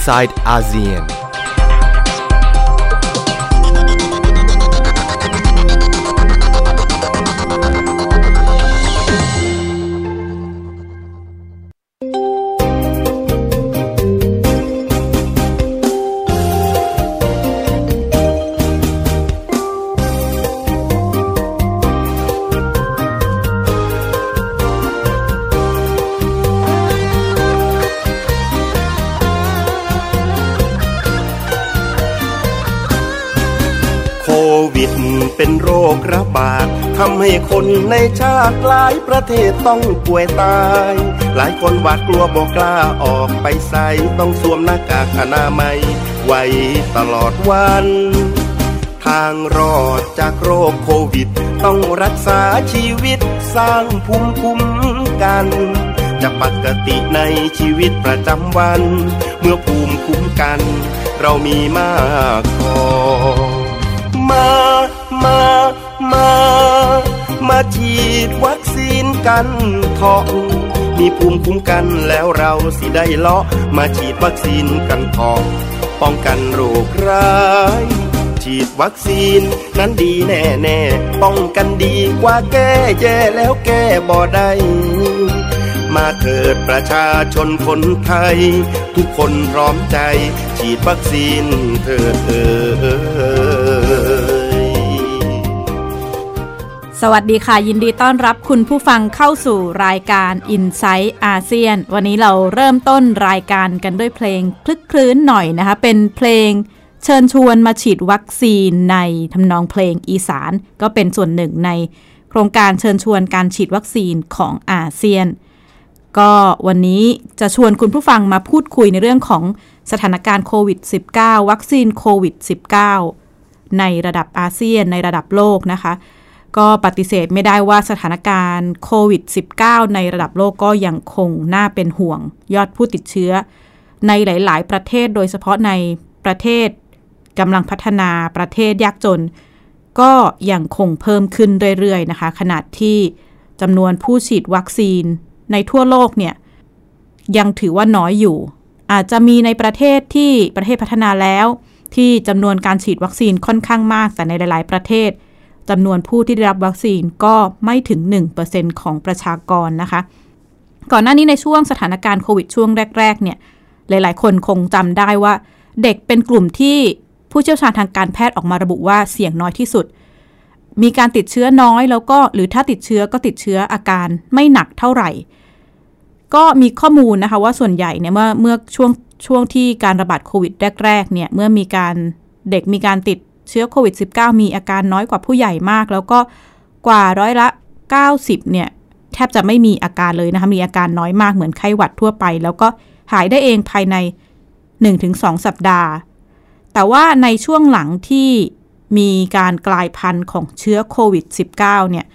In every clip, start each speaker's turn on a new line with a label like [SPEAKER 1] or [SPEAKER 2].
[SPEAKER 1] outside ASEAN.
[SPEAKER 2] เป็นโรคระบาดทำให้คนในชาติหลายประเทศต้องป่วยตาย หลายคนหวาดกลัวบอกกล้าออกไปใส่ต้องสวมหน้ากากอนามัย ไว้ตลอดวัน ทางรอดจากโรคโควิด ต้องรักษาชีวิตสร้างภูมิคุ้มกัน จะปกติในชีวิตประจำวัน เมื่อภูมิคุ้มกัน เรามีมากพอมา มา มา มาฉีดวัคซีนกันเถาะมีภูมิคุ้มกันแล้วเราสิได้เลาะมาฉีดวัคซีนกันเถาะป้องกันโรคร้ายฉีดวัคซีนนั้นดีแน่แน่ป้องกันดีกว่าแก้แย่แล้วแก้บ่ได้มาเถิดประชาชนคนไทย ทุกคนพร้อมใจ ฉีดวัคซีนเถิดเอ่ย
[SPEAKER 3] สวัสดีค่ะ ยินดีต้อนรับคุณผู้ฟังเข้าสู่รายการ i n s i ซต์อาเซียนวันนี้เราเริ่มต้นรายการกันด้วยเพลงคลึกคลื้นหน่อยนะคะ เป็นเพลงเชิญชวนมาฉีดวัคซีนในทำนองเพลงอีสาน ก็เป็นส่วนหนึ่งในโครงการเชิญชวนการฉีดวัคซีนของอาเซียน ก็วันนี้จะชวนคุณผู้ฟังมาพูดคุยในเรื่องของสถานการณ์โควิด -19 วัคซีนโควิด -19 ในระดับอาเซียนในระดับโลกนะคะ ก็ปฏิเสธไม่ได้ว่าสถานการณ์โควิด -19 ในระดับโลกก็ยังคงน่าเป็นห่วง ยอดผู้ติดเชื้อ ในหลาย ๆ ประเทศโดยเฉพาะในประเทศกำลังพัฒนาประเทศยากจน ก็ยังคงเพิ่มขึ้นเรื่อย ๆ นะคะ ขนาดที่จำนวนผู้ฉีดวัคซีนในทั่วโลกเนี่ย ยังถือว่าน้อยอยู่ อาจจะมีในประเทศที่ประเทศพัฒนาแล้ว ที่จำนวนการฉีดวัคซีนค่อนข้างมากแต่ในหลาย ๆ ประเทศ จำนวนผู้ที่ได้รับวัคซีนก็ไม่ถึง 1%ของประชากรนะคะ ก่อนหน้านี้ในช่วงสถานการณ์โควิดช่วงแรก ๆ เนี่ย หลาย ๆ คนคงจำได้ว่า เด็กเป็นกลุ่มที่ผู้เชี่ยวชาญทางการแพทย์ออกมาระบุว่าเสี่ยงน้อยที่สุด มีการติดเชื้อน้อยแล้วก็หรือถ้าติดเชื้อก็ติดเชื้ออาการไม่หนักเท่าไหร่ ก็มีข้อมูลนะคะว่าส่วนใหญ่เนี่ยเมื่อเมื่อช่วงช่วงที่การระบาดโควิดแรกๆเนี่ยเมื่อมีการเด็กมีการติด เชื้อโควิด -19 มีอาการน้อยกว่าผู้ใหญ่มาก แล้วก็กว่าร้อยละ 90 เนี่ย แทบจะไม่มีอาการเลยนะคะ มีอาการน้อยมากเหมือนไข้หวัดทั่วไป แล้วก็หายได้เองภายใน 1-2 สัปดาห์ แต่ว่าในช่วงหลังที่มีการกลายพันธุ์ของเชื้อโควิด -19 เนี่ย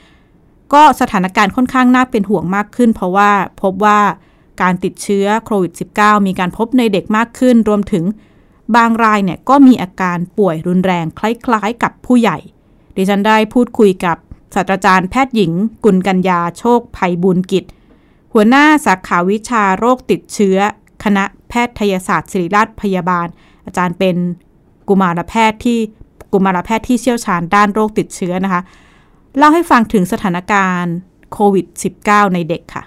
[SPEAKER 3] ก็สถานการณ์ค่อนข้างน่าเป็นห่วงมากขึ้น เพราะว่าพบว่าการติดเชื้อโควิด -19 มีการพบในเด็กมากขึ้น รวมถึง บางรายเนี่ยก็มีอาการป่วยรุนแรงคล้ายๆ กับผู้ใหญ่ ดิฉันได้พูดคุยกับศาสตราจารย์แพทย์หญิง กุลกัญญาโชคภัยบุญกิจ หัวหน้าสาขาวิชาโรคติดเชื้อ คณะแพทยศาสตร์ศิริราชพยาบาล อาจารย์เป็นกุมารแพทย์ที่กุมารแพทย์ที่เชี่ยวชาญด้านโรคติดเชื้อนะคะ เล่าให้ฟังถึงสถานการณ์โควิด -19 ในเด็กค่ะ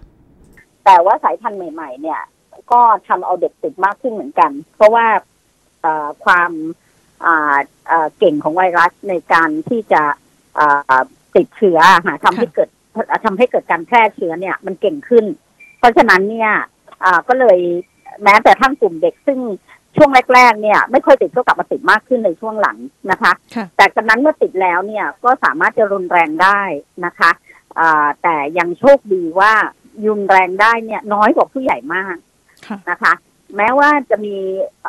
[SPEAKER 4] แต่ว่าสายพันธุ์ใหม่ ๆ เนี่ย ก็ทำเอาเด็กติดมากขึ้นเหมือนกัน เพราะว่า ความอ่าเอ่อเก่งของไวรัสในการที่จะอ่าติดเชื้อค่ะทำให้เกิดทำให้เกิดการแพร่เชื้อเนี่ยมันเก่งขึ้น เพราะฉะนั้นเนี่ยอ่าก็เลยแม้แต่ทั้งกลุ่มเด็กซึ่งช่วงแรก ๆ เนี่ย ไม่ค่อยติดก็กลับมาติดมากขึ้นในช่วงหลังนะคะ
[SPEAKER 3] ค่ะ
[SPEAKER 4] แต่จากนั้นเมื่อติดแล้วเนี่ยก็สามารถจะรุนแรงได้นะคะอ่าแต่ยังโชคดีว่ารุนแรงได้เนี่ยน้อยกว่าผู้ใหญ่มาก
[SPEAKER 3] ค่ะ
[SPEAKER 4] นะคะ แม้ว่าจะมี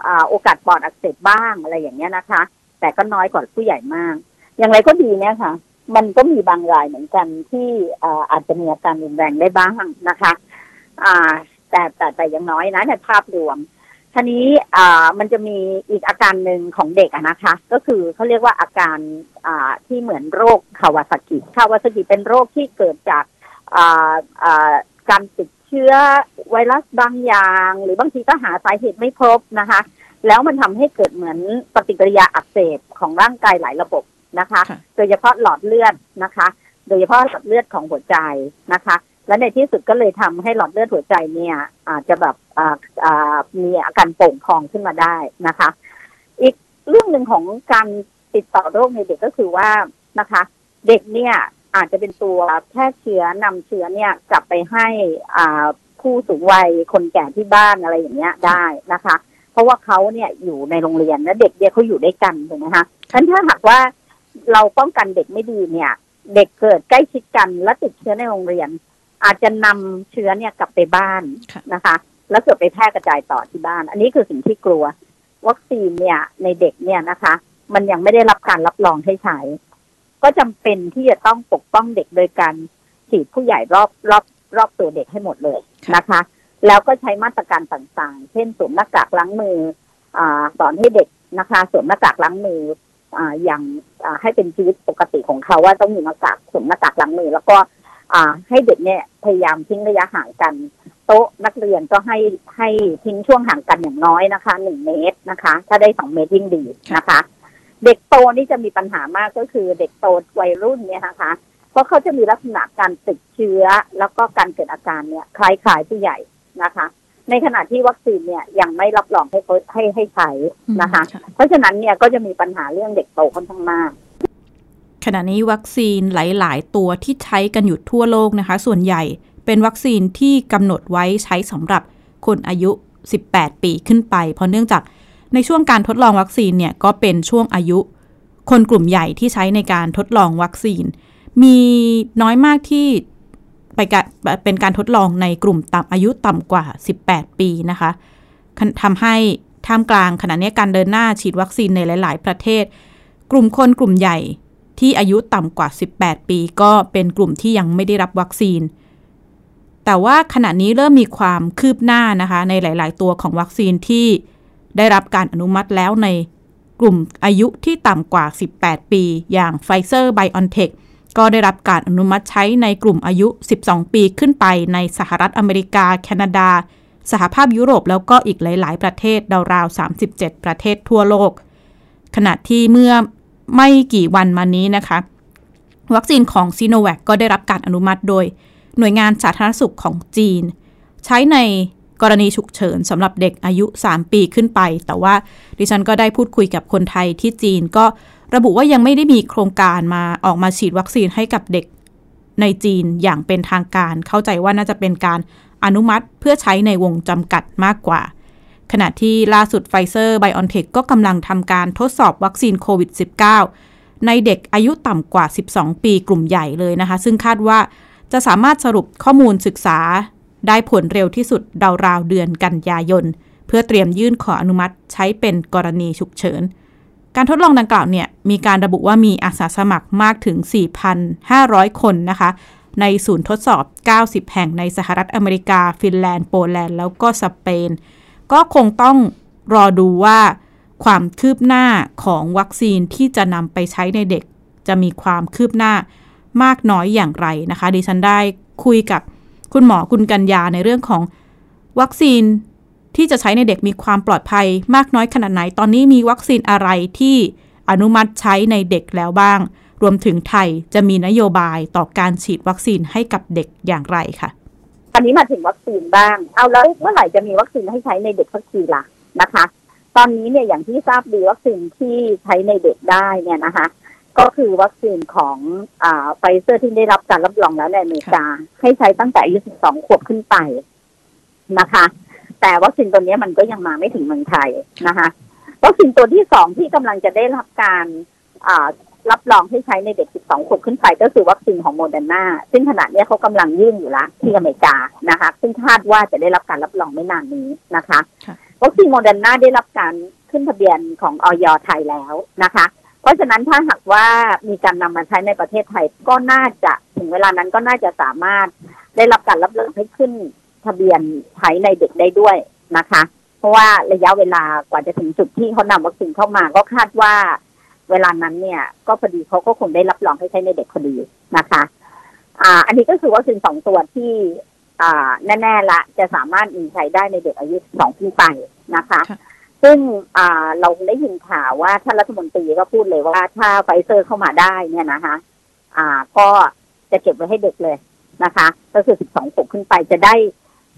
[SPEAKER 4] อโอกาสปอดอักเสบบ้างอะไรอย่างเงี้ยนะคะ แต่ก็น้อยกว่าผู้ใหญ่มาก อย่างไรก็ดีเนี่ยค่ะ มันก็มีบางรายเหมือนกันที่อาจจะมีอาการรุนแรงได้บ้างนะคะแต่แต่แต่ยังน้อยนะในภาพรวมทีนี้มันจะมีอีกอาการหนึ่งของเด็กนะคะ ก็คือเขาเรียกว่าอาการาที่เหมือนโรคคาวาซากิคาวาซากิเป็นโรคที่เกิดจากการติด เชื้อไวรัสบางอย่าง หรือบางทีก็หาสาเหตุไม่พบนะคะ แล้วมันทำให้เกิดเหมือนปฏิกิริยาอักเสบของร่างกายหลายระบบนะคะ
[SPEAKER 3] ค่ะ
[SPEAKER 4] โดยเฉพาะหลอดเลือดนะคะ โดยเฉพาะหลอดเลือดของหัวใจนะคะ และในที่สุดก็เลยทำให้หลอดเลือดหัวใจเนี่ย อาจจะแบบอ่าอ่ามีอาการโป่งพองขึ้นมาได้นะคะ อีกเรื่องหนึ่งของการติดต่อโรคในเด็กก็คือว่านะคะ เด็กเนี่ย อาจจะเป็นตัวแพร่เชื้อนำเชื้อเนี่ยกลับไปให้อ่าผู้สูงวัยคนแก่ที่บ้านอะไรอย่างเงี้ยได้นะคะ เพราะว่าเขาเนี่ยอยู่ในโรงเรียนและเด็กเนี่ยเขาอยู่ด้วยกันถูกไหมคะฉะนั้นถ้าหากว่าเราป้องกันเด็กไม่ดีเนี่ย เด็กเกิดใกล้ชิดกันและติดเชื้อในโรงเรียน อาจจะนำเชื้อเนี่ยกลับไปบ้าน
[SPEAKER 3] ค่ะ
[SPEAKER 4] นะคะ แล้วเกิดไปแพร่กระจายต่อที่บ้าน อันนี้คือสิ่งที่กลัว วัคซีนเนี่ยในเด็กเนี่ยนะคะ มันยังไม่ได้รับการรับรองให้ใช้ ก็จำเป็นที่จะต้องปกป้องเด็กโดยการฉีดผู้ใหญ่รอบรอบรอบตัวเด็กให้หมดเลยนะคะ แล้วก็ใช้มาตรการต่างๆ เช่นสวมหน้ากากล้างมืออ่าสอนให้เด็กนะคะสวมหน้ากากล้างมืออ่าอย่างอ่าให้เป็นชีวิตปกติของเขาว่าต้องมีหน้ากากสวมหน้ากากล้างมือ แล้วก็อ่าให้เด็กเนี่ยพยายามทิ้งระยะห่างกัน โต๊ะนักเรียนก็ให้ให้ทิ้งช่วงห่างกันอย่างน้อยนะคะหนึ่งเมตรนะคะ ถ้าได้สองเมตรยิ่งดีนะคะ เด็กโตนี่จะมีปัญหามากก็คือเด็กโตวัยรุ่นเนี่ยนะคะ เพราะเขาจะมีลักษณะการติดเชื้อ แล้วก็การเกิดอาการเนี่ยคล้ายๆผู้ใหญ่นะคะ ในขณะที่วัคซีนเนี่ยยังไม่รับรองให้เขาให้ให้ใช้นะคะ เพราะฉะนั้นเนี่ยก็จะมีปัญหาเรื่องเด็กโตค่อนข้างมาก
[SPEAKER 3] ขณะนี้วัคซีนหลาย ๆ ตัวที่ใช้กันอยู่ทั่วโลกนะคะ ส่วนใหญ่เป็นวัคซีนที่กำหนดไว้ใช้สำหรับคนอายุ 18 ปีขึ้นไป เพราะเนื่องจาก ในช่วงการทดลองวัคซีนเนี่ยก็เป็นช่วงอายุ คนกลุ่มใหญ่ที่ใช้ในการทดลองวัคซีน มีน้อยมากที่ไปเป็นการทดลองในกลุ่มต่ำอายุต่ำกว่า 18 ปีนะคะทำให้ท่ามกลางขณะนี้การเดินหน้าฉีดวัคซีนในหลาย ๆ ประเทศ กลุ่มคนกลุ่มใหญ่ที่อายุต่ำกว่า 18 ปี ก็เป็นกลุ่มที่ยังไม่ได้รับวัคซีน แต่ว่าขณะนี้เริ่มมีความคืบหน้านะคะ ในหลาย ๆ ตัวของวัคซีนที่ ได้รับการอนุมัติแล้วในกลุ่มอายุที่ต่ำกว่า 18 ปี อย่างไฟเซอร์ไบออนเทคก็ได้รับการอนุมัติใช้ในกลุ่มอายุ 12 ปีขึ้นไปในสหรัฐอเมริกา แคนาดา สหภาพยุโรปแล้วก็อีกหลาย ๆ ประเทศราวๆ 37 ประเทศทั่วโลก ขณะที่เมื่อไม่กี่วันมานี้นะคะ วัคซีนของซีโนแวคก็ได้รับการอนุมัติโดย หน่วยงานสาธารณสุขของจีน ใช้ใน กรณีฉุกเฉินสำหรับเด็กอายุ 3 ปีขึ้นไป แต่ว่าดิฉันก็ได้พูดคุยกับคนไทยที่จีนก็ระบุว่ายังไม่ได้มีโครงการมาออกมาฉีดวัคซีนให้กับเด็กในจีนอย่างเป็นทางการ เข้าใจว่าน่าจะเป็นการอนุมัติเพื่อใช้ในวงจำกัดมากกว่า ขณะที่ล่าสุดไฟเซอร์ไบออนเทคก็กำลังทำการทดสอบวัคซีนโควิด -19 ในเด็กอายุต่ำกว่า 12 ปีกลุ่มใหญ่เลยนะคะ ซึ่งคาดว่าจะสามารถสรุปข้อมูลศึกษา ได้ผลเร็วที่สุดราวๆเดือนกันยายน เพื่อเตรียมยื่นขออนุมัติใช้เป็นกรณีฉุกเฉิน การทดลองดังกล่าวเนี่ยมีการระบุว่ามีอาสาสมัครมากถึง 4,500 คนนะคะ ในศูนย์ทดสอบ 90 แห่งในสหรัฐอเมริกา ฟินแลนด์ โปแลนด์ แล้วก็สเปน ก็คงต้องรอดูว่าความคืบหน้าของวัคซีนที่จะนำไปใช้ในเด็ก จะมีความคืบหน้ามากน้อยอย่างไรนะคะ ดิฉันได้คุยกับ คุณหมอคุณกัญญาในเรื่องของวัคซีนที่จะใช้ในเด็กมีความปลอดภัยมากน้อยขนาดไหน ตอนนี้มีวัคซีนอะไรที่อนุมัติใช้ในเด็กแล้วบ้าง รวมถึงไทยจะมีนโยบายต่อการฉีดวัคซีนให้กับเด็กอย่างไรคะ
[SPEAKER 4] อันนี้มาถึงวัคซีนบ้าง เอาแล้วเมื่อไหร่จะมีวัคซีนให้ใช้ในเด็กสักทีล่ะนะคะ ตอนนี้เนี่ยอย่างที่ทราบดีวัคซีนที่ใช้ในเด็กได้เนี่ยนะคะ ก็คือวัคซีนของอ่าไฟเซอร์ที่ได้รับการรับรองแล้วในอเมริกา ให้ใช้ตั้งแต่อายุ 12 ขวบขึ้นไปนะคะ แต่วัคซีนตัวนี้มันก็ยังมาไม่ถึงเมืองไทยนะคะ วัคซีนตัวที่สองที่กำลังจะได้รับการอ่ารับรองให้ใช้ในเด็ก 12 ขวบขึ้นไป ก็คือวัคซีนของโมเดอร์นาซึ่งขณะนี้เขากำลังยื่นอยู่ละที่อเมริกานะคะ ซึ่งคาดว่าจะได้รับการรับรองไม่นานนี้นะคะ
[SPEAKER 3] ค่ะ
[SPEAKER 4] วัคซีนโมเดอร์นาได้รับการขึ้นทะเบียนของอย.ไทยแล้วนะคะ เพราะฉะนั้นถ้าหากว่ามีการนำมาใช้ในประเทศไทยก็น่าจะถึงเวลานั้นก็น่าจะสามารถได้รับการรับรองให้ขึ้นทะเบียนใช้ในเด็กได้ด้วยนะคะ เพราะว่าระยะเวลากว่าจะถึงจุดที่เขานำวัคซีนเข้ามาก็คาดว่า เวลานั้นเนี่ย ก็พอดีเขาก็คงได้รับรองให้ใช้ในเด็กพอดีนะคะ อ่า อันนี้ก็คือวัคซีนสองตัวที่อ่าแน่ๆละจะสามารถมีใช้ได้ในเด็กอายุสองขึ้นไปนะคะ ซึ่งเราได้ยินข่าวว่าท่านรัฐมนตรีก็พูดเลยว่าถ้าไฟเซอร์เข้ามาได้เนี่ยนะคะ อ่าก็จะเก็บไว้ให้เด็กเลยนะคะ ก็คือ 12ขวบขึ้นไปจะได้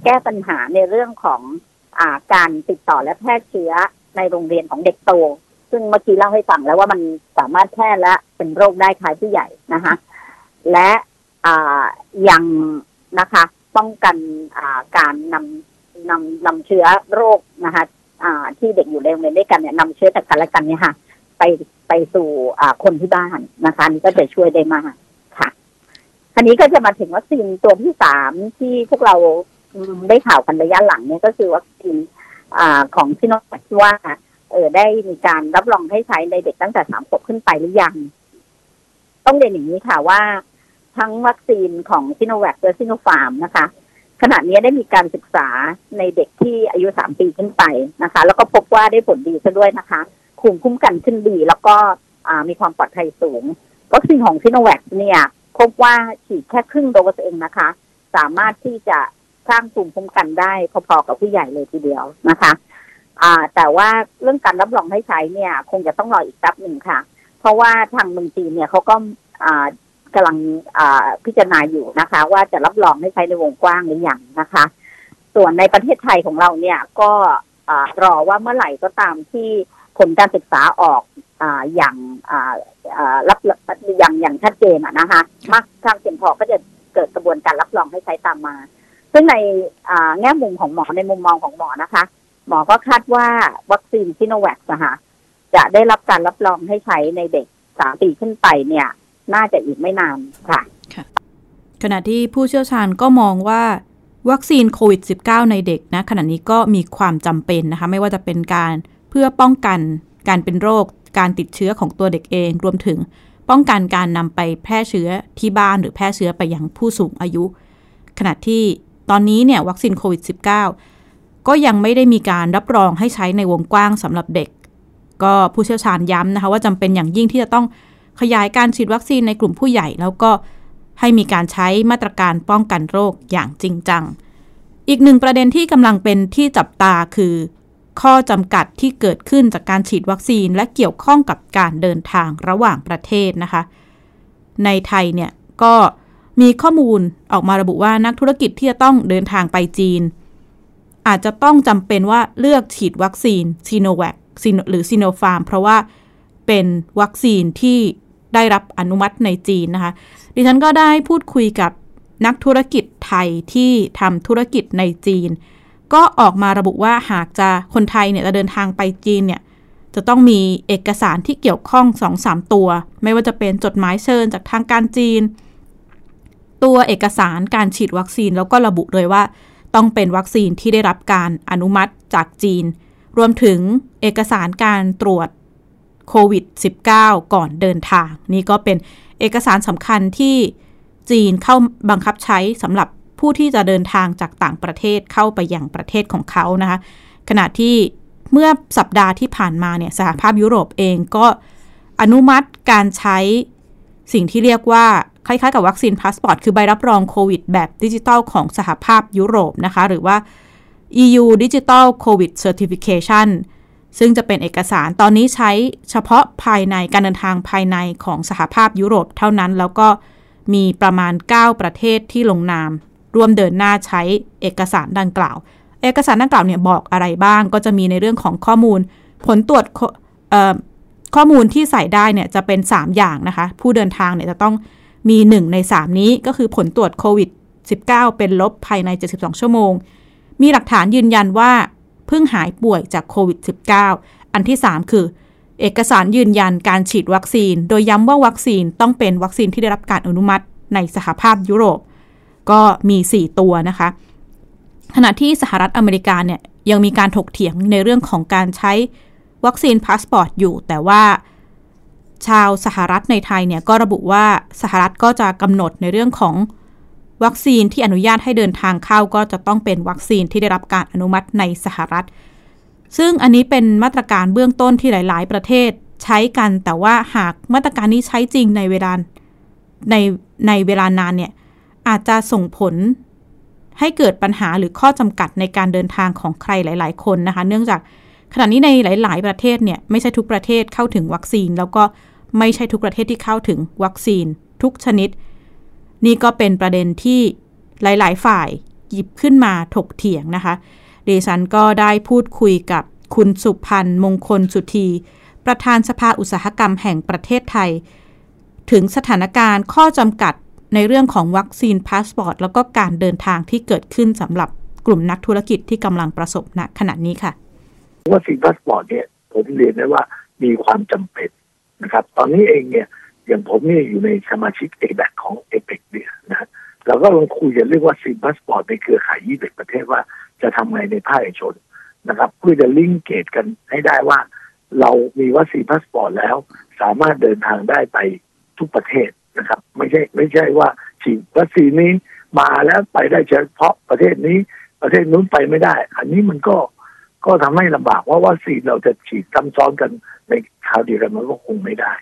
[SPEAKER 4] แก้ปัญหาในเรื่องของอ่าการติดต่อและแพร่เชื้อในโรงเรียนของเด็กโต ซึ่งเมื่อกี้เล่าให้ฟังแล้วว่ามันสามารถแพร่และเป็นโรคได้คล้ายผู้ใหญ่นะคะ และอ่ายังนะคะ ป้องกันอ่าการนำนำนำเชื้อโรคนะคะ อ่าที่เด็กอยู่ในโรงเรียนด้วยกันเนี่ยนำเชื้อจากกันและกันเนี่ยค่ะ ไปไปสู่อ่าคนที่บ้านนะคะนี่ก็จะช่วยได้มากค่ะอันนี้ก็จะมาถึงวัคซีนตัวที่สามที่พวกเราได้ข่าวกันระยะหลังเนี่ยก็คือวัคซีนอ่าของซิโนแวคว่าเออได้มีการรับรองให้ใช้ในเด็กตั้งแต่สามขวบขึ้นไปหรือยัง ต้องเรียนอย่างนี้ค่ะว่า ทั้งวัคซีนของซิโนแวคและซิโนฟาร์มนะคะ ขณะนี้ได้มีการศึกษาในเด็กที่อายุสามปีขึ้นไปนะคะ แล้วก็พบว่าได้ผลดีซะด้วยนะคะภูมิคุ้มกันขึ้นดี แล้วก็มีความปลอดภัยสูงวัคซีนของซิโนแวคเนี่ยพบว่าฉีดแค่ครึ่งโดสเองนะคะ สามารถที่จะสร้างภูมิคุ้มกันได้พอๆกับผู้ใหญ่เลยทีเดียวนะคะอ่าแต่ว่าเรื่องการรับรองให้ใช้เนี่ย คงจะต้องรออีกแป๊บหนึ่งค่ะ เพราะว่าทางเมืองจีนเนี่ยเขาก็ อ่ากำลังพิจารณาอยู่นะคะ ว่าจะรับรองให้ใช้ในวงกว้างหรือยังนะคะ ส่วนในประเทศไทยของเราเนี่ยก็รอว่าเมื่อไหร่ก็ตามที่ผลการศึกษาออกออย่างรับอย่างอย่างชัดเจนนะคะ มากทางเพียงพอก็จะเกิดกระบวนการรับรองให้ใช้ตามมา ซึ่งในแง่มุมของหมอในมุมมองของหมอนะคะ หมอก็คาดว่าวัคซีนซิโนแวคนะคะจะได้รับการรับรองให้ใช้ในเด็กสามปีขึ้นไปเนี่ย น่าจะอีกไม่นานค่ะ
[SPEAKER 3] ขณะที่ผู้เชี่ยวชาญก็มองว่าวัคซีนโควิด -19 ในเด็กนะขณะนี้ก็มีความจำเป็นนะคะ ไม่ว่าจะเป็นการเพื่อป้องกันการเป็นโรค การติดเชื้อของตัวเด็กเอง รวมถึงป้องกันการนำไปแพร่เชื้อที่บ้านหรือแพร่เชื้อไปยังผู้สูงอายุ ขณะที่ตอนนี้เนี่ยวัคซีนโควิด -19 ก็ยังไม่ได้มีการรับรองให้ใช้ในวงกว้างสำหรับเด็ก ก็ผู้เชี่ยวชาญย้ำนะคะ ว่าจำเป็นอย่างยิ่งที่จะต้อง ขยายการฉีดวัคซีนในกลุ่มผู้ใหญ่ แล้วก็ให้มีการใช้มาตรการป้องกันโรคอย่างจริงจัง อีกหนึ่งประเด็นที่กำลังเป็นที่จับตาคือ ข้อจำกัดที่เกิดขึ้นจากการฉีดวัคซีนและเกี่ยวข้องกับการเดินทางระหว่างประเทศนะคะ ในไทยเนี่ยก็มีข้อมูลออกมาระบุว่านักธุรกิจที่จะต้องเดินทางไปจีน อาจจะต้องจำเป็นว่าเลือกฉีดวัคซีนซีโนแวคหรือซีโนฟาร์มเพราะว่าเป็นวัคซีนที่ ได้รับอนุมัติในจีนนะคะ ดิฉันก็ได้พูดคุยกับนักธุรกิจไทยที่ทำธุรกิจในจีน ก็ออกมาระบุว่าหากจะคนไทยเนี่ยจะเดินทางไปจีนเนี่ยจะต้องมีเอกสารที่เกี่ยวข้อง 2-3 ตัว ไม่ว่าจะเป็นจดหมายเชิญจากทางการจีน ตัวเอกสารการฉีดวัคซีนแล้วก็ระบุเลยว่า ต้องเป็นวัคซีนที่ได้รับการอนุมัติจากจีน รวมถึงเอกสารการตรวจ โควิด -19 ก่อนเดินทาง นี่ก็เป็นเอกสารสำคัญที่จีนเขาบังคับใช้สำหรับผู้ที่จะเดินทางจากต่างประเทศเข้าไปยังประเทศของเขานะคะ ขณะที่เมื่อสัปดาห์ที่ผ่านมาเนี่ยสหภาพยุโรปเองก็อนุมัติการใช้สิ่งที่เรียกว่าคล้ายๆกับวัคซีนพาสปอร์ตคือใบรับรองโควิดแบบดิจิทัลของสหภาพยุโรปนะคะ หรือว่า EU Digital COVID Certification ซึ่งจะเป็นเอกสารตอนนี้ใช้เฉพาะภายในการเดินทางภายในของสหภาพยุโรปเท่านั้น แล้วก็มีประมาณ 9 ประเทศที่ลงนาม ร่วมเดินหน้าใช้เอกสารดังกล่าว เอกสารดังกล่าวเนี่ยบอกอะไรบ้างก็จะมีในเรื่องของข้อมูล ผลตรวจข้อมูลที่ใส่ได้เนี่ยจะเป็น 3 อย่างนะคะ ผู้เดินทางเนี่ยจะต้องมี 1 ใน 3 นี้ก็คือผลตรวจโควิด 19 เป็นลบภายใน 72 ชั่วโมง มีหลักฐานยืนยันว่า เพิ่งหายป่วยจากโควิด -19 อันที่ 3 คือ เอกสารยืนยันการฉีดวัคซีน โดยย้ำว่าวัคซีนต้องเป็นวัคซีนที่ได้รับการอนุมัติในสหภาพยุโรป ก็มี 4 ตัวนะคะ ขณะที่สหรัฐอเมริกาเนี่ยยังมีการถกเถียงในเรื่องของการใช้วัคซีนพาสปอร์ตอยู่ แต่ว่าชาวสหรัฐในไทยเนี่ยก็ระบุว่าสหรัฐก็จะกำหนดในเรื่องของ วัคซีนที่อนุญาตให้เดินทางเข้าก็จะต้องเป็นวัคซีนที่ได้รับการอนุมัติในสหรัฐ ซึ่งอันนี้เป็นมาตรการเบื้องต้นที่หลาย ๆ ประเทศใช้กัน แต่ว่าหากมาตรการนี้ใช้จริงในเวลาในในเวลานานเนี่ยอาจจะส่งผลให้เกิดปัญหาหรือข้อจำกัดในการเดินทางของใครหลาย ๆ คนนะคะ เนื่องจากขณะนี้ในหลาย ๆ ประเทศเนี่ยไม่ใช่ทุกประเทศเข้าถึงวัคซีน แล้วก็ไม่ใช่ทุกประเทศที่เข้าถึงวัคซีนทุกชนิด นี่ก็เป็นประเด็นที่หลาย ๆ ฝ่ายหยิบขึ้นมาถกเถียงนะคะดิฉันก็ได้พูดคุยกับคุณสุพันธ์มงคลสุธีประธานสภาอุตสาหกรรมแห่งประเทศไทย ถึงสถานการณ์ข้อจำกัดในเรื่องของวัคซีนพาสปอร์ตแล้วก็การเดินทางที่เกิดขึ้นสำหรับกลุ่มนักธุรกิจที่กำลังประสบณขณะนี้ค่ะ
[SPEAKER 1] วัคซีนพาสปอร์ตเนี่ยผมเรียนได้ว่ามีความจำเป็นนะครับ ตอนนี้เองเนี่ย อย่างผมนี่อยู่ในสมาชิกเอแบของเอเปกเนี่ยนะเราก็ลองคุยกันเรื่องวัคซีนพาสปอร์ตในเครือข่ายยี่สิบประเทศว่าจะทำไงในภาคเอกชนนะครับ เพื่อจะ linkage กันให้ได้ว่า เรามีวัคซีนพาสปอร์ตแล้ว สามารถเดินทางได้ไปทุกประเทศนะครับ ไม่ใช่ไม่ใช่ว่าฉีดวัคซีนนี้มาแล้วไปได้เฉพาะประเทศนี้ ประเทศนู้นไปไม่ได้ อันนี้มันก็ก็ทำให้ลำบากว่าวัคซีนเราจะฉีดซ้ำซ้อนกันในคราวเดียวกันมันก็คงไม่ได้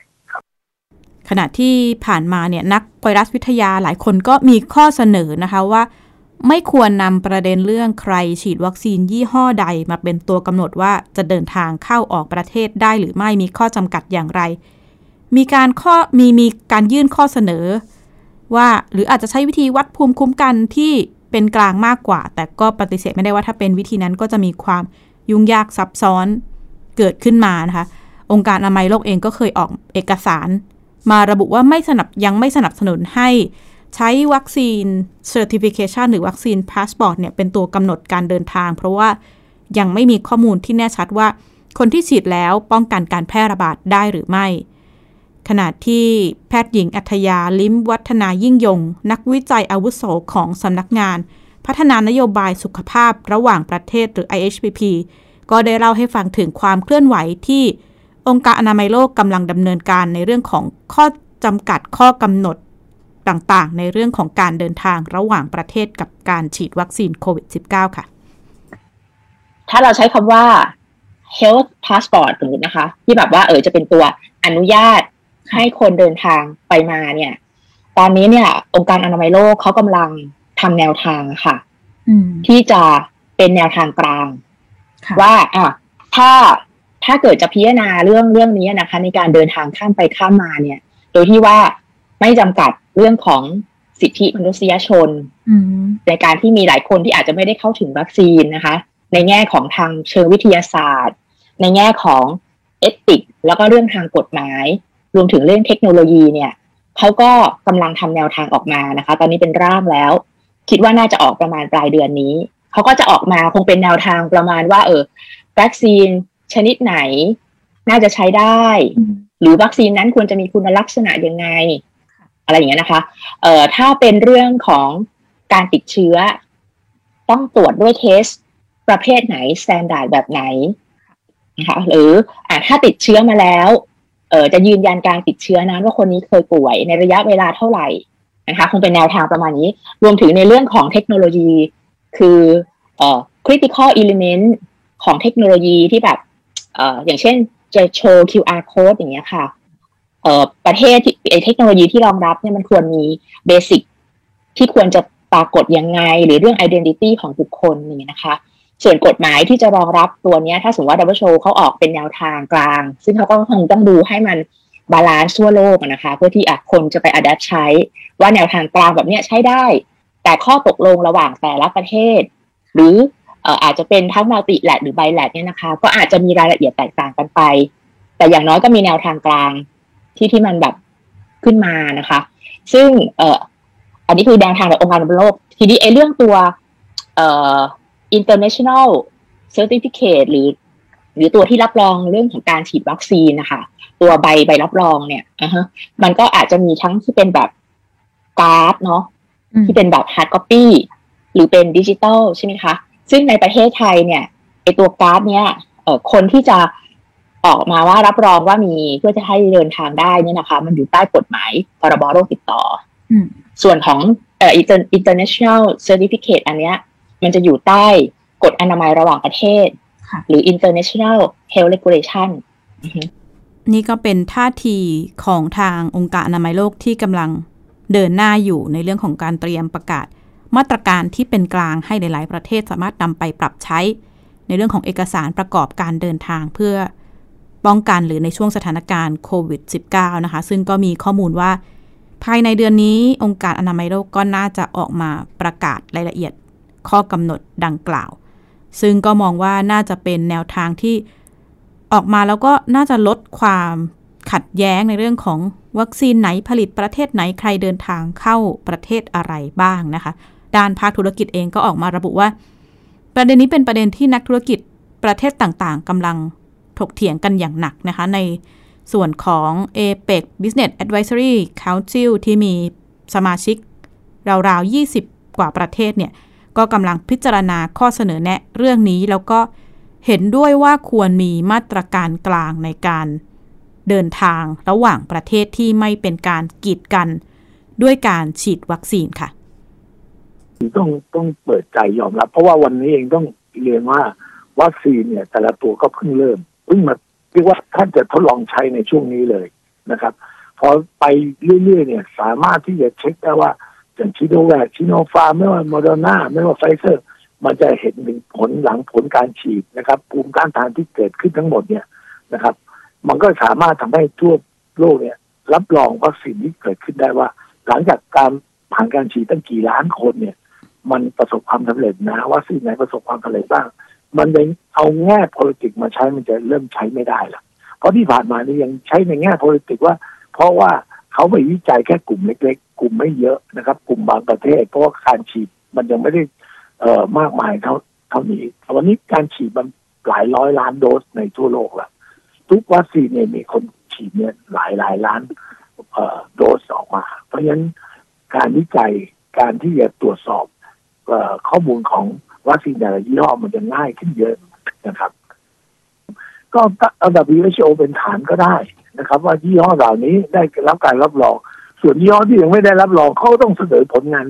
[SPEAKER 3] ขณะที่ผ่านมาเนี่ยนักไวรัสวิทยาหลายคนก็มีข้อเสนอนะคะว่า ไม่ควรนำประเด็นเรื่องใครฉีดวัคซีนยี่ห้อใดมาเป็นตัวกำหนดว่าจะเดินทางเข้าออกประเทศได้หรือไม่มีข้อจำกัดอย่างไร มีการข้อมีมีการยื่นข้อเสนอ ว่าหรืออาจจะใช้วิธีวัดภูมิคุ้มกันที่เป็นกลางมากกว่า แต่ก็ปฏิเสธไม่ได้ว่าถ้าเป็นวิธีนั้นก็จะมีความยุ่งยากซับซ้อนเกิดขึ้นมานะคะองค์การอนามัยโลกเองก็เคยออกเอกสาร มาระบุว่าไม่สนับยังไม่สนับสนุนให้ใช้วัคซีน Certification หรือวัคซีนพาสปอร์ตเนี่ยเป็นตัวกำหนดการเดินทาง เพราะว่ายังไม่มีข้อมูลที่แน่ชัดว่า คนที่ฉีดแล้วป้องกันการแพร่ระบาดได้หรือไม่ ขณะที่แพทย์หญิงอัธยาลิ้มวัฒนายิ่งยง นักวิจัยอาวุโสของสำนักงาน พัฒนานโยบายสุขภาพระหว่างประเทศหรือ IHPP ก็ได้เล่าให้ฟังถึงความเคลื่อนไหวที่ องค์การอนามัยโลกกำลังดำเนินการในเรื่องของข้อจำกัดข้อกำหนดต่างๆ ในเรื่องของการเดินทางระหว่างประเทศกับการฉีดวัคซีนโควิด -19 ค่ะ
[SPEAKER 5] ถ้าเราใช้คำว่า health passport สมมตินะคะ ที่แบบว่าเออจะเป็นตัวอนุญาตให้คนเดินทางไปมาเนี่ย ตอนนี้เนี่ย องค์การอนามัยโลกเขากำลังทำแนวทางค่ะที่จะเป็นแนวทางกลาง ว่าอะถ้า ถ้าเกิดจะพิจารณาเรื่องเรื่องนี้นะคะ ในการเดินทางข้ามไปข้ามมาเนี่ย โดยที่ว่าไม่จำกัดเรื่องของสิทธิมนุษยชนในการที่มีหลายคนที่อาจจะไม่ได้เข้าถึงวัคซีนนะคะ ในแง่ของทางเชิงวิทยาศาสตร์ ในแง่ของเอติก แล้วก็เรื่องทางกฎหมาย รวมถึงเรื่องเทคโนโลยีเนี่ยเขาก็กำลังทำแนวทางออกมานะคะ ตอนนี้เป็นร่างแล้ว คิดว่าน่าจะออกประมาณปลายเดือนนี้เขาก็จะออกมาคงเป็นแนวทางประมาณว่า เออวัคซีน ชนิดไหน น่าจะใช้ได้ หรือวัคซีนนั้นควรจะมีคุณลักษณะยังไง อะไรอย่างเงี้ยนะคะเอ่อถ้าเป็นเรื่องของการติดเชื้อ ต้องตรวจด้วย test ประเภทไหน standard แบบไหนนะคะหรืออ่าถ้าติดเชื้อมาแล้วเอ่อจะยืนยันการติดเชื้อนั้นว่าคนนี้เคยป่วยในระยะเวลาเท่าไหร่นะคะคงเป็นแนวทางประมาณนี้ รวมถึงในเรื่องของเทคโนโลยี คือเอ่อ critical element ของเทคโนโลยีที่แบบ เอ่ออย่างเช่นจะโชว์ QR code อย่างเงี้ยค่ะเอ่อประเทศที่เทคโนโลยีที่รองรับเนี่ยมันควรมี basic ที่ควรจะปรากฏยังไง หรือเรื่อง identity ของบุคคลนี่นะคะ ส่วนกฎหมายที่จะรองรับตัวนี้ถ้าสมมติว่า WHO เขาออกเป็นแนวทางกลาง ซึ่งเขาก็คงต้องดูให้มัน balance ทั่วโลกนะคะ เพื่อที่คนจะไป adapt ใช้ ว่าแนวทางกลางแบบนี้ใช้ได้ แต่ข้อตกลงระหว่างแต่ละประเทศ หรือ อาจจะเป็นทั้ง multilateral หรือ bilateral เนี่ยนะคะ ก็อาจจะมีรายละเอียดแตกต่างกันไป แต่อย่างน้อยก็มีแนวทางกลางที่ที่มันแบบขึ้นมานะคะ ซึ่งเอ่ออันนี้คือแนวทางขององค์การโลก ทีนี้ไอ้เรื่องตัวเอ่อ international certificate หรือ หรือตัวที่รับรองเรื่องของการฉีดวัคซีนนะคะ ตัวใบใบรับรองเนี่ยอะฮะมันก็อาจจะมีทั้งที่เป็นแบบการ์ดเนาะที่เป็นแบบ hard copy หรือเป็นดิจิตอลใช่ไหมคะ ซึ่งในประเทศไทยเนี่ยไอตัวการ์ดเนี่ยเอ่อคนที่จะออกมาว่ารับรองว่ามีเพื่อจะให้เดินทางได้เนี่ยนะคะ มันอยู่ใต้กฎหมายพรบโรคติดต่อ ส่วนของเอ่อ international certificate อันเนี้ย มันจะอยู่ใต้กฎอนามัยระหว่างประเทศ หรือ international health regulation
[SPEAKER 3] นี่ก็เป็นท่าทีของทางองค์การอนามัยโลกที่กำลังเดินหน้าอยู่ในเรื่องของการเตรียมประกาศ มาตรการที่เป็นกลางให้หลาย ๆ ประเทศสามารถนำไปปรับใช้ ในเรื่องของเอกสารประกอบการเดินทางเพื่อป้องกันหรือในช่วงสถานการณ์โควิด -19 นะคะ ซึ่งก็มีข้อมูลว่า ภายในเดือนนี้องค์การอนามัยโลกก็น่าจะออกมาประกาศรายละเอียดข้อกำหนดดังกล่าว ซึ่งก็มองว่าน่าจะเป็นแนวทางที่ออกมาแล้วก็น่าจะลดความขัดแย้งในเรื่องของวัคซีนไหนผลิตประเทศไหนใครเดินทางเข้าประเทศอะไรบ้างนะคะ ด้านภาคธุรกิจเองก็ออกมาระบุว่า ประเด็นนี้เป็นประเด็นที่นักธุรกิจประเทศต่างๆกำลังถกเถียงกันอย่างหนักนะคะ ในส่วนของ APEC Business Advisory Council ที่มีสมาชิก ราวๆ 20 กว่าประเทศเนี่ย ก็กำลังพิจารณาข้อเสนอแนะเรื่องนี้แล้วก็เห็นด้วยว่าควรมีมาตรการกลางในการเดินทางระหว่างประเทศที่ไม่เป็นการกีดกัน ด้วยการฉีดวัคซีนค่ะ
[SPEAKER 1] ต้องต้องเปิดใจยอมรับ เพราะว่าวันนี้เองต้องเรียนว่าวัคซีนเนี่ย แต่ละตัวก็เพิ่งเริ่มเพิ่งมาเรียกว่าท่านจะทดลองใช้ในช่วงนี้เลยนะครับพอไปเรื่อยๆเนี่ย สามารถที่จะเช็คได้ว่าอย่างชิโนแวคชิโนฟาร์ไม่ว่าโมเดอร์นาไม่ว่าไฟเซอร์ มันจะเห็นถึงผลหลังผลการฉีดนะครับภูมิต้านทานที่เกิดขึ้นทั้งหมดเนี่ยนะครับ มันก็สามารถทำให้ทั่วโลกเนี่ย รับรองวัคซีนที่เกิดขึ้นได้ว่า หลังจากการผ่านการฉีดตั้งกี่ล้านคนเนี่ย มันประสบความสำเร็จนะวัคซีนไหนประสบความสำเร็จบ้าง มันยังเอาแง่ politics มาใช้มันจะเริ่มใช้ไม่ได้ละเพราะที่ผ่านมานี่ยังใช้ในแง่ politics ว่า เพราะว่าเขาไปวิจัยแค่กลุ่มเล็กๆ กลุ่มไม่เยอะนะครับ กลุ่มบางประเทศ เพราะว่าการฉีดมันยังไม่ได้เอ่อมากมายเท่าเท่านี้วันนี้การฉีดมันหลายร้อยล้านโดสในทั่วโลกล้วทุกวัคซีนเนี่ยมีคนฉีดเนี่ยหลายหลายล้านเอ่อโดสออกมา เพราะฉะนั้นการวิจัยการที่จะตรวจสอบ ข้อมูลของวัคซีนแต่ละยี่ห้อมันจะง่ายขึ้นเยอะนะครับ ก็เอา WHO เป็นฐานก็ได้นะครับ ว่ายี่ห้อเหล่านี้ได้รับการรับรอง ส่วนยี่ห้อที่ยังไม่ได้รับรองเขาต้องเสนอผลงาน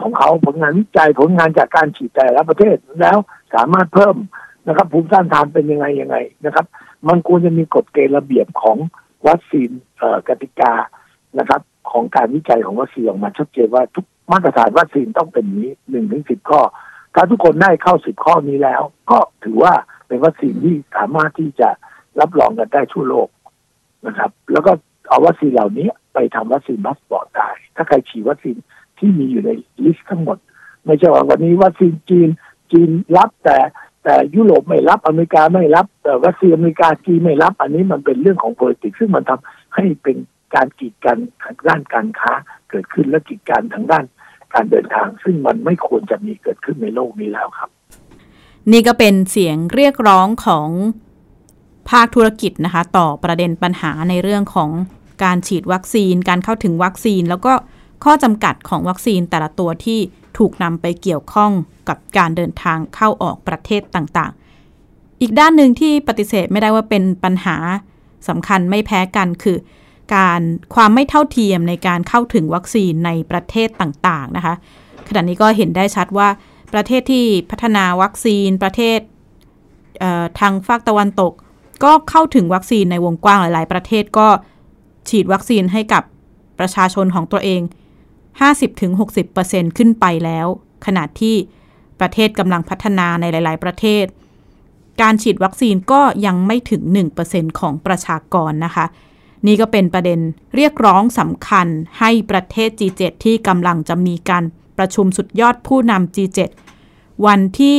[SPEAKER 1] ของเขาผลงานวิจัยผลงานจากการฉีดแต่ละประเทศแล้วสามารถเพิ่มนะครับภูมิต้านทานเป็นยังไงยังไงนะครับ มันควรจะมีกฎเกณฑ์ระเบียบของวัคซีนกติกานะครับ ของการวิจัยของวัคซีนออกมาชัดเจนว่าทุกมาตรฐานวัคซีนต้องเป็นนี้หนึ่งถึงสิบข้อ ถ้าทุกคนได้เข้าสิบข้อนี้แล้ว ก็ถือว่าเป็นวัคซีนที่สามารถที่จะรับรองกันได้ทั่วโลกนะครับ แล้วก็เอาวัคซีนเหล่านี้ไปทำ vaccine passport ได้ ถ้าใครฉีดวัคซีนที่มีอยู่ใน list ทั้งหมด ไม่ใช่ว่าวันนี้วัคซีนจีนจีนรับแต่แต่ยุโรปไม่รับอเมริกาไม่รับแต่วัคซีนอเมริกาจีนไม่รับ อันนี้มันเป็นเรื่องของ politics ซึ่งมันทำให้เป็น การกีดกันทางด้านการค้าเกิดขึ้นและกีดกันทางด้านการเดินทาง ซึ่งมันไม่ควรจะมีเกิดขึ้นในโลกนี้แล้วครับ
[SPEAKER 3] นี่ก็เป็นเสียงเรียกร้องของภาคธุรกิจนะคะ ต่อประเด็นปัญหาในเรื่องของการฉีดวัคซีน การเข้าถึงวัคซีน แล้วก็ข้อจำกัดของวัคซีนแต่ละตัวที่ถูกนำไปเกี่ยวข้องกับการเดินทางเข้าออกประเทศต่างๆ อีกด้านหนึ่งที่ปฏิเสธไม่ได้ว่าเป็นปัญหาสำคัญไม่แพ้กันคือ การความไม่เท่าเทียมในการเข้าถึงวัคซีนในประเทศต่างๆนะคะ ขณะนี้ก็เห็นได้ชัดว่าประเทศที่พัฒนาวัคซีนประเทศทางฝากตะวันตก ก็เข้าถึงวัคซีนในวงกว้างหลาย ๆ ประเทศก็ฉีดวัคซีนให้กับประชาชนของตัวเอง 50-60%ขึ้นไปแล้ว ขณะที่ประเทศกำลังพัฒนาในหลาย ๆ ประเทศ การฉีดวัคซีนก็ยังไม่ถึง 1%ของประชากรนะคะ นี่ก็เป็นประเด็นเรียกร้องสำคัญให้ประเทศ G7 ที่กำลังจะมีการประชุมสุดยอดผู้นำ G7 วันที่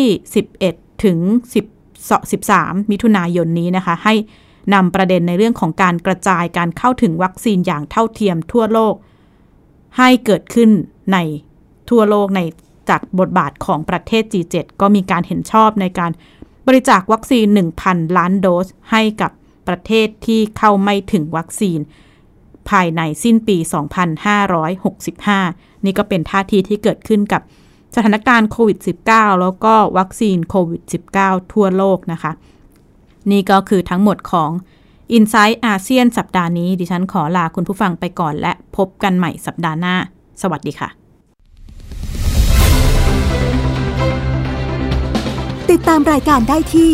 [SPEAKER 3] 11 ถึง 13 มิถุนายนนี้นะคะ ให้นำประเด็นในเรื่องของการกระจายการเข้าถึงวัคซีนอย่างเท่าเทียมทั่วโลก ให้เกิดขึ้นในทั่วโลกในจากบทบาทของประเทศ G7 ก็มีการเห็นชอบในการบริจาควัคซีน 1,000 ล้านโดสให้กับ ประเทศที่เข้าไม่ถึงวัคซีน ภายในสิ้นปี 2565 นี่ก็เป็นท่าทีที่เกิดขึ้นกับสถานการณ์โควิด -19 แล้วก็วัคซีนโควิด -19 ทั่วโลกนะคะ นี่ก็คือทั้งหมดของ i n s i ซต์อาเซียนสัปดาห์นี้ ดิฉันขอลาคุณผู้ฟังไปก่อนและพบกันใหม่สัปดาห์หน้า สวัสดีค่ะ
[SPEAKER 6] ติดตามรายการได้ที่